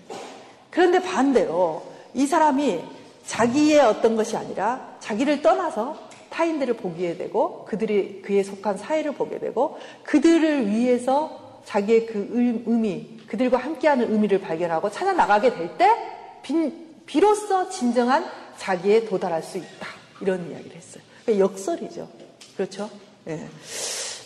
그런데 반대로 이 사람이 자기의 어떤 것이 아니라 자기를 떠나서 타인들을 보게 되고 그들이 그에 속한 사회를 보게 되고 그들을 위해서 자기의 그 의미, 그들과 함께하는 의미를 발견하고 찾아 나가게 될 때 비로소 진정한 자기에 도달할 수 있다. 이런 이야기를 했어요. 역설이죠. 그렇죠? 예.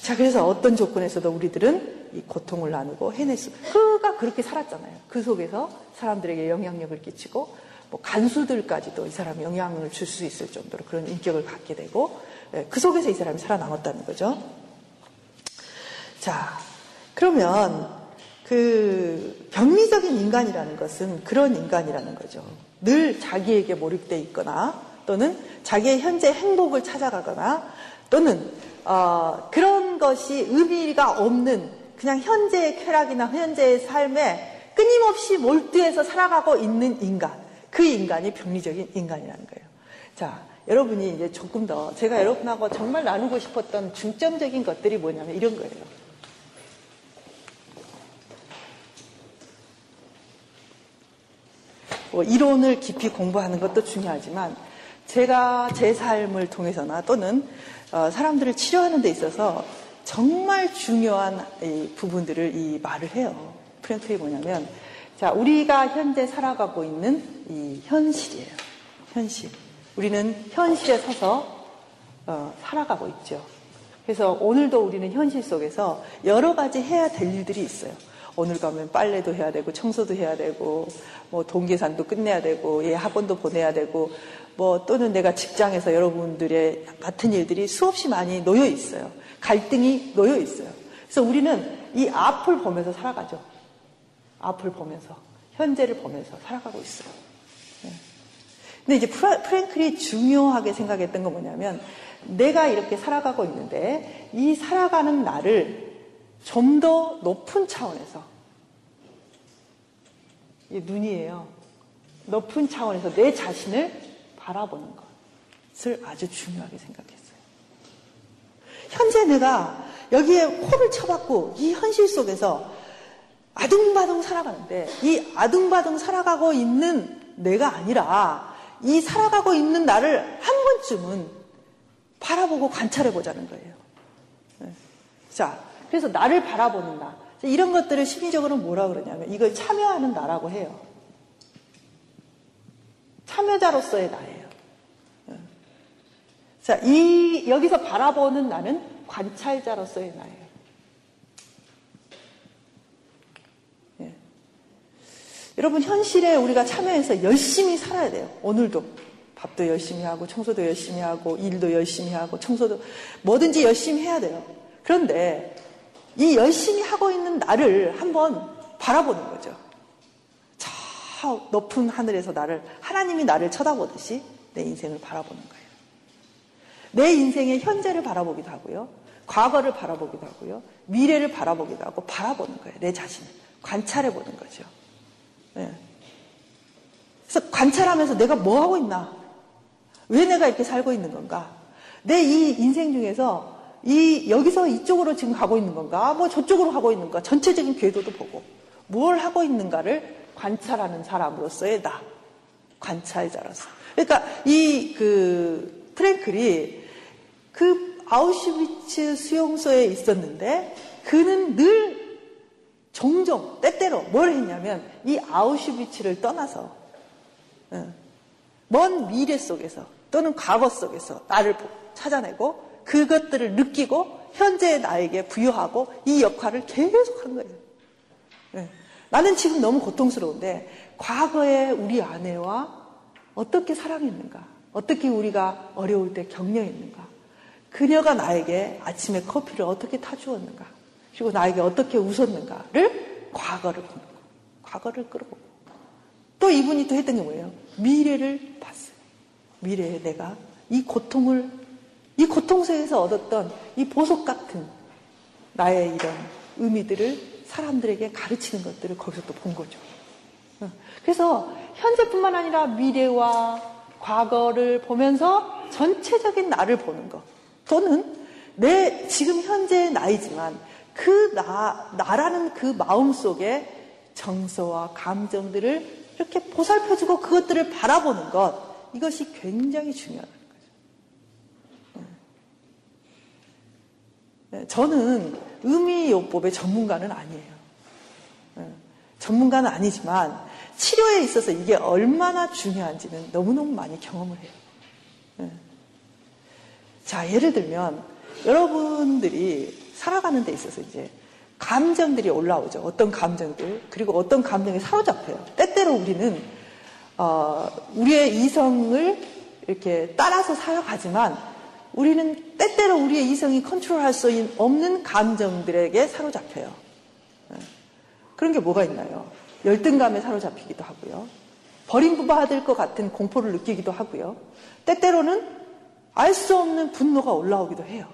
자, 그래서 어떤 조건에서도 우리들은 이 고통을 나누고 해냈어. 그가 그렇게 살았잖아요. 그 속에서 사람들에게 영향력을 끼치고, 뭐 간수들까지도 이 사람이 영향을 줄 수 있을 정도로 그런 인격을 갖게 되고, 예, 그 속에서 이 사람이 살아남았다는 거죠. 자, 그러면 그 병리적인 인간이라는 것은 그런 인간이라는 거죠. 늘 자기에게 몰입돼 있거나 또는 자기의 현재 행복을 찾아가거나 또는 어, 그런 것이 의미가 없는 그냥 현재의 쾌락이나 현재의 삶에 끊임없이 몰두해서 살아가고 있는 인간. 그 인간이 병리적인 인간이라는 거예요. 자, 여러분이 이제 조금 더 제가 여러분하고 정말 나누고 싶었던 중점적인 것들이 뭐냐면 이런 거예요. 뭐 이론을 깊이 공부하는 것도 중요하지만 제가 제 삶을 통해서나 또는 어, 사람들을 치료하는 데 있어서 정말 중요한 부분들을 이 말을 해요. 프랭클이 뭐냐면 자 우리가 현재 살아가고 있는 이 현실이에요. 현실. 우리는 현실에 서서 어, 살아가고 있죠. 그래서 오늘도 우리는 현실 속에서 여러 가지 해야 될 일들이 있어요. 오늘 가면 빨래도 해야 되고 청소도 해야 되고 뭐 동계산도 끝내야 되고 얘 학원도 보내야 되고 뭐 또는 내가 직장에서 여러분들의 맡은 일들이 수없이 많이 놓여 있어요. 갈등이 놓여 있어요. 그래서 우리는 이 앞을 보면서 살아가죠. 앞을 보면서 현재를 보면서 살아가고 있어요. 네. 근데 이제 프랭클이 중요하게 생각했던 건 뭐냐면 내가 이렇게 살아가고 있는데 이 살아가는 나를 좀 더 높은 차원에서 이 눈이에요. 높은 차원에서 내 자신을 바라보는 것을 아주 중요하게 생각했어요. 현재 내가 여기에 코를 쳐박고 이 현실 속에서 아둥바둥 살아가는데 이 아둥바둥 살아가고 있는 내가 아니라 이 살아가고 있는 나를 한 번쯤은 바라보고 관찰해 보자는 거예요. 네. 자, 그래서 나를 바라보는 나. 이런 것들을 심리적으로 뭐라 그러냐면 이걸 참여하는 나라고 해요. 참여자로서의 나예요. 예. 자, 이, 여기서 바라보는 나는 관찰자로서의 나예요. 예. 여러분, 현실에 우리가 참여해서 열심히 살아야 돼요. 오늘도. 밥 밥도 열심히 하고 청소도 열심히 하고 일도 열심히 하고 청소도 뭐든지 열심히 해야 돼요. 그런데 이 열심히 하고 있는 나를 한번 바라보는 거죠. 저 높은 하늘에서 나를 하나님이 나를 쳐다보듯이 내 인생을 바라보는 거예요. 내 인생의 현재를 바라보기도 하고요. 과거를 바라보기도 하고요. 미래를 바라보기도 하고 바라보는 거예요. 내 자신을 관찰해 보는 거죠. 네. 그래서 관찰하면서 내가 뭐 하고 있나? 왜 내가 이렇게 살고 있는 건가? 내 이 인생 중에서 이 여기서 이쪽으로 지금 가고 있는 건가? 뭐 저쪽으로 가고 있는 건가? 전체적인 궤도도 보고 뭘 하고 있는가를 관찰하는 사람으로서의 나 관찰자로서. 그러니까 이 그 프랭클이 그 아우슈비츠 수용소에 있었는데 그는 늘 종종 때때로 뭘 했냐면 이 아우슈비츠를 떠나서 먼 미래 속에서 또는 과거 속에서 나를 찾아내고 그것들을 느끼고 현재의 나에게 부여하고 이 역할을 계속 한 거예요. 네. 나는 지금 너무 고통스러운데 과거에 우리 아내와 어떻게 사랑했는가? 어떻게 우리가 어려울 때 격려했는가? 그녀가 나에게 아침에 커피를 어떻게 타주었는가? 그리고 나에게 어떻게 웃었는가를 과거를 보는 거. 과거를 끌어보고. 또 이분이 또 했던 게 뭐예요? 미래를 봤어요. 미래에 내가 이 고통을, 이 고통 속에서 얻었던 이 보석 같은 나의 이런 의미들을 사람들에게 가르치는 것들을 거기서 또 본 거죠. 어. 그래서 현재뿐만 아니라 미래와 과거를 보면서 전체적인 나를 보는 것. 또는 내 지금 현재의 나이지만 그 나, 나라는 그 마음 속에 정서와 감정들을 이렇게 보살펴주고 그것들을 바라보는 것. 이것이 굉장히 중요한 거죠. 네, 저는 의미요법의 전문가는 아니에요. 네, 전문가는 아니지만 치료에 있어서 이게 얼마나 중요한지는 너무너무 많이 경험을 해요. 네. 자, 예를 들면 여러분들이 살아가는 데 있어서 이제 감정들이 올라오죠. 어떤 감정들 그리고 어떤 감정에 사로잡혀요. 때때로 우리는 어, 우리의 이성을 이렇게 따라서 살아가지만 우리는 때때로 우리의 이성이 컨트롤 할 수 없는 감정들에게 사로잡혀요. 네. 그런 게 뭐가 있나요? 열등감에 사로잡히기도 하고요. 버림받을 것 같은 공포를 느끼기도 하고요. 때때로는 알 수 없는 분노가 올라오기도 해요.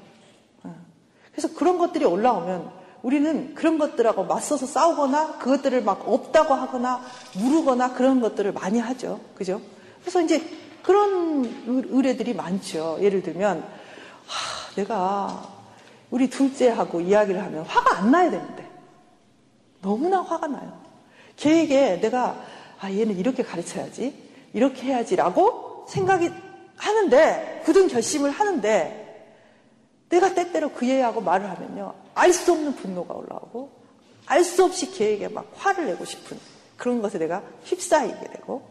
어. 그래서 그런 것들이 올라오면 우리는 그런 것들하고 맞서서 싸우거나 그것들을 막 없다고 하거나 무르거나 그런 것들을 많이 하죠. 그죠? 그래서 이제 그런 의뢰들이 많죠. 예를 들면, 하, 내가 우리 둘째하고 이야기를 하면 화가 안 나야 되는데. 너무나 화가 나요. 걔에게 내가, 아, 얘는 이렇게 가르쳐야지. 이렇게 해야지라고 생각이 하는데 굳은 결심을 하는데 내가 때때로 그 애하고 말을 하면요 알 수 없는 분노가 올라오고 알 수 없이 걔에게 막 화를 내고 싶은 그런 것에 내가 휩싸이게 되고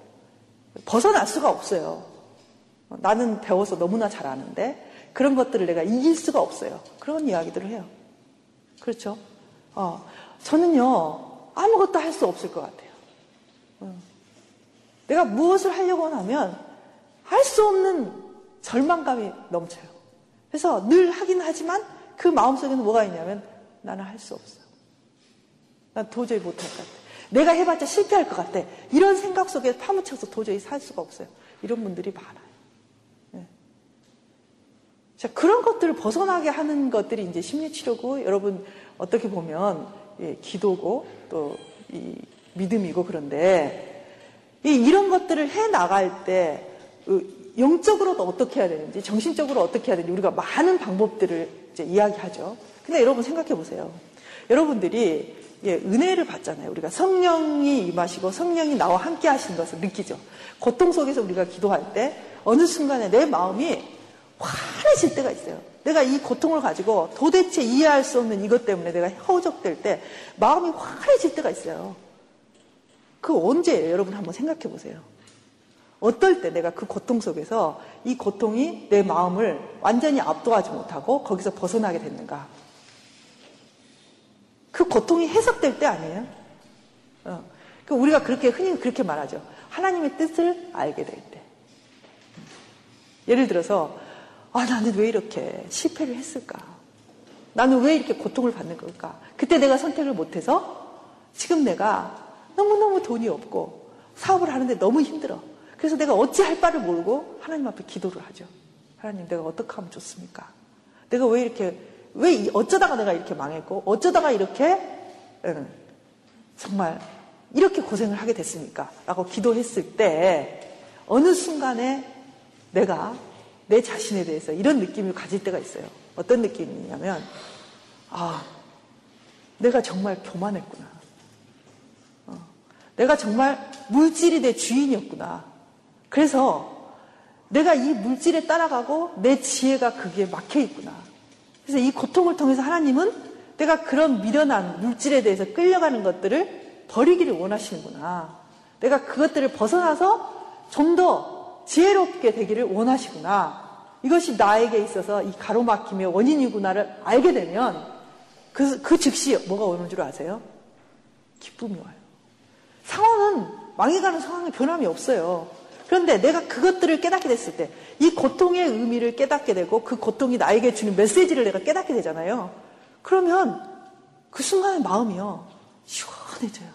벗어날 수가 없어요. 나는 배워서 너무나 잘 아는데 그런 것들을 내가 이길 수가 없어요. 그런 이야기들을 해요. 그렇죠? 어, 저는요 아무것도 할 수 없을 것 같아요. 어. 내가 무엇을 하려고 하면 할 수 없는 절망감이 넘쳐요. 그래서 늘 하긴 하지만 그 마음속에는 뭐가 있냐면 나는 할 수 없어. 난 도저히 못할 것 같아. 내가 해봤자 실패할 것 같아. 이런 생각 속에 파묻혀서 도저히 살 수가 없어요. 이런 분들이 많아요. 네. 자, 그런 것들을 벗어나게 하는 것들이 이제 심리치료고 여러분 어떻게 보면 예, 기도고 또 이 믿음이고 그런데 이, 이런 것들을 해 나갈 때 영적으로도 어떻게 해야 되는지, 정신적으로 어떻게 해야 되는지 우리가 많은 방법들을 이제 이야기하죠. 근데 여러분 생각해 보세요. 여러분들이 예, 은혜를 받잖아요. 우리가 성령이 임하시고 성령이 나와 함께 하시는 것을 느끼죠. 고통 속에서 우리가 기도할 때 어느 순간에 내 마음이 환해질 때가 있어요. 내가 이 고통을 가지고 도대체 이해할 수 없는 이것 때문에 내가 허우적될 때 마음이 환해질 때가 있어요. 그 언제예요? 여러분 한번 생각해 보세요. 어떨 때 내가 그 고통 속에서 이 고통이 내 마음을 완전히 압도하지 못하고 거기서 벗어나게 됐는가? 그 고통이 해석될 때 아니에요? 어. 그 우리가 그렇게 흔히 그렇게 말하죠. 하나님의 뜻을 알게 될 때. 예를 들어서, 아, 나는 왜 이렇게 실패를 했을까? 나는 왜 이렇게 고통을 받는 걸까? 그때 내가 선택을 못해서 지금 내가 너무너무 돈이 없고 사업을 하는데 너무 힘들어. 그래서 내가 어찌 할 바를 모르고 하나님 앞에 기도를 하죠. 하나님, 내가 어떻게 하면 좋습니까? 내가 왜 이렇게, 왜 어쩌다가 내가 이렇게 망했고, 어쩌다가 이렇게, 응, 정말 이렇게 고생을 하게 됐습니까? 라고 기도했을 때, 어느 순간에 내가 내 자신에 대해서 이런 느낌을 가질 때가 있어요. 어떤 느낌이냐면, 아, 내가 정말 교만했구나. 어, 내가 정말 물질이 내 주인이었구나. 그래서 내가 이 물질에 따라가고 내 지혜가 거기에 막혀 있구나. 그래서 이 고통을 통해서 하나님은 내가 그런 미련한 물질에 대해서 끌려가는 것들을 버리기를 원하시는구나. 내가 그것들을 벗어나서 좀 더 지혜롭게 되기를 원하시구나. 이것이 나에게 있어서 이 가로막힘의 원인이구나를 알게 되면 그, 그 즉시 뭐가 오는 줄 아세요? 기쁨이 와요. 상황은 망해가는 상황에 변함이 없어요. 그런데 내가 그것들을 깨닫게 됐을 때, 이 고통의 의미를 깨닫게 되고, 그 고통이 나에게 주는 메시지를 내가 깨닫게 되잖아요. 그러면 그 순간의 마음이요, 시원해져요.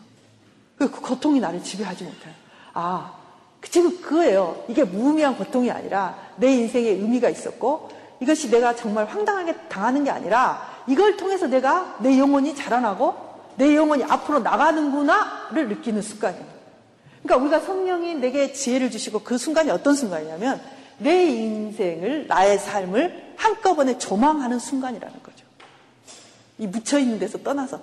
그 고통이 나를 지배하지 못해요. 아, 지금 그거예요. 이게 무의미한 고통이 아니라 내 인생에 의미가 있었고, 이것이 내가 정말 황당하게 당하는 게 아니라, 이걸 통해서 내가 내 영혼이 자라나고, 내 영혼이 앞으로 나가는구나를 느끼는 습관이에요. 그러니까 우리가 성령이 내게 지혜를 주시고 그 순간이 어떤 순간이냐면 내 인생을, 나의 삶을 한꺼번에 조망하는 순간이라는 거죠. 이 묻혀있는 데서 떠나서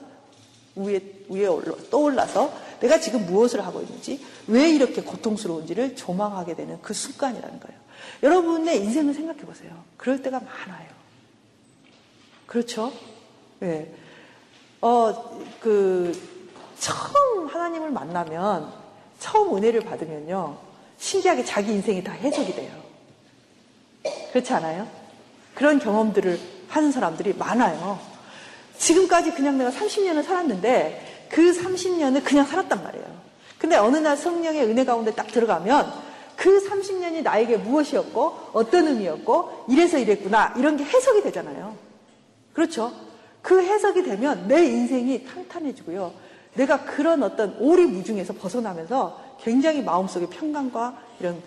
위에, 위에 올라, 떠올라서 내가 지금 무엇을 하고 있는지, 왜 이렇게 고통스러운지를 조망하게 되는 그 순간이라는 거예요. 여러분의 인생을 생각해 보세요. 그럴 때가 많아요. 그렇죠? 네. 어, 그, 처음 하나님을 만나면 처음 은혜를 받으면요. 신기하게 자기 인생이 다 해석이 돼요. 그렇지 않아요? 그런 경험들을 하는 사람들이 많아요. 지금까지 그냥 내가 30년을 살았는데 그 30년을 그냥 살았단 말이에요. 근데 어느 날 성령의 은혜 가운데 딱 들어가면 그 30년이 나에게 무엇이었고 어떤 의미였고 이래서 이랬구나 이런 게 해석이 되잖아요. 그렇죠? 그 해석이 되면 내 인생이 탄탄해지고요. 내가 그런 어떤 오리무중에서 벗어나면서 굉장히 마음속에 평강과 이런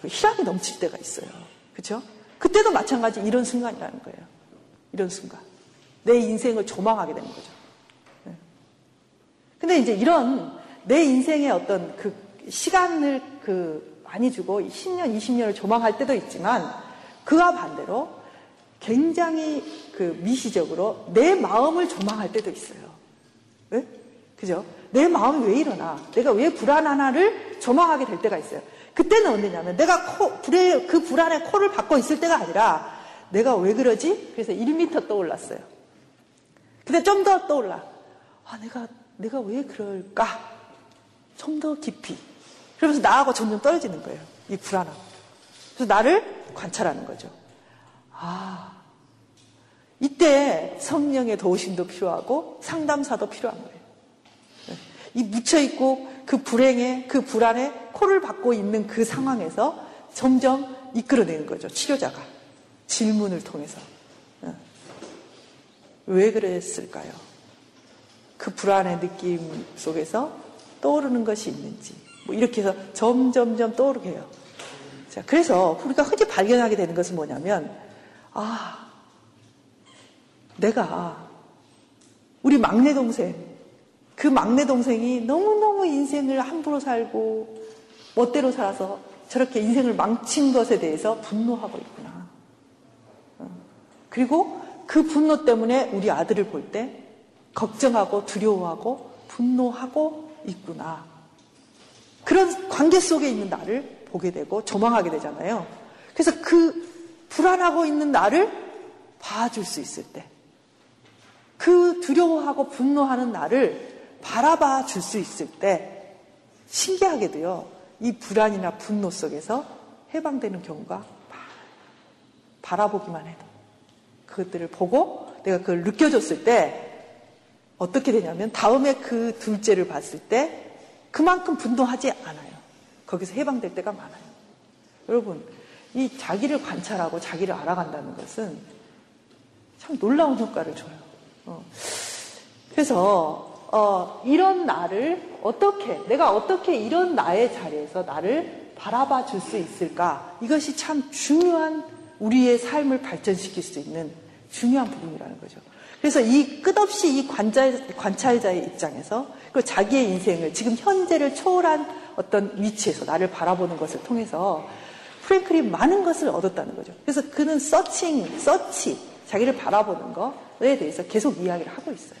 그 희락이 넘칠 때가 있어요. 그렇죠? 그때도 마찬가지 이런 순간이라는 거예요. 이런 순간. 내 인생을 조망하게 되는 거죠. 네. 근데 이제 이런 내 인생의 어떤 그 시간을 그 많이 주고 10년, 20년을 조망할 때도 있지만 그와 반대로 굉장히 그 미시적으로 내 마음을 조망할 때도 있어요. 네? 그죠? 내 마음이 왜 이러나? 내가 왜 불안하나를 조망하게 될 때가 있어요. 그때는 언제냐면 내가 코, 불에, 그 불안에 코를 박고 있을 때가 아니라 내가 왜 그러지? 그래서 1미터 떠올랐어요. 근데 좀 더 떠올라. 아, 내가, 내가 왜 그럴까? 좀 더 깊이. 그러면서 나하고 점점 떨어지는 거예요. 이 불안함. 그래서 나를 관찰하는 거죠. 아, 이때 성령의 도우심도 필요하고 상담사도 필요한 거예요. 이 묻혀있고 그 불행에, 그 불안에 코를 박고 있는 그 상황에서 점점 이끌어내는 거죠. 치료자가. 질문을 통해서. 어. 왜 그랬을까요? 그 불안의 느낌 속에서 떠오르는 것이 있는지. 뭐 이렇게 해서 점점점 떠오르게 해요. 자, 그래서 우리가 흔히 발견하게 되는 것은 뭐냐면, 아, 내가 우리 막내 동생, 그 막내 동생이 너무너무 인생을 함부로 살고 멋대로 살아서 저렇게 인생을 망친 것에 대해서 분노하고 있구나. 어. 그리고 그 분노 때문에 우리 아들을 볼 때 걱정하고 두려워하고 분노하고 있구나. 그런 관계 속에 있는 나를 보게 되고 조망하게 되잖아요. 그래서 그 불안하고 있는 나를 봐줄 수 있을 때, 그 두려워하고 분노하는 나를 바라봐 줄 수 있을 때 신기하게도요, 이 불안이나 분노 속에서 해방되는 경우가. 바라보기만 해도. 그것들을 보고 내가 그걸 느껴줬을 때 어떻게 되냐면 다음에 그 둘째를 봤을 때 그만큼 분노하지 않아요. 거기서 해방될 때가 많아요. 여러분, 이 자기를 관찰하고 자기를 알아간다는 것은 참 놀라운 효과를 줘요. 어. 그래서 어, 이런 나를 어떻게 내가 어떻게 이런 나의 자리에서 나를 바라봐 줄 수 있을까? 이것이 참 중요한 우리의 삶을 발전시킬 수 있는 중요한 부분이라는 거죠. 그래서 이 끝없이 이 관찰, 관찰자의 입장에서 그 자기의 인생을 지금 현재를 초월한 어떤 위치에서 나를 바라보는 것을 통해서 프랭클이 많은 것을 얻었다는 거죠. 그래서 그는 서칭, 서치, 자기를 바라보는 것에 대해서 계속 이야기를 하고 있어요.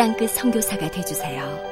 땅끝 성교사가 되주세요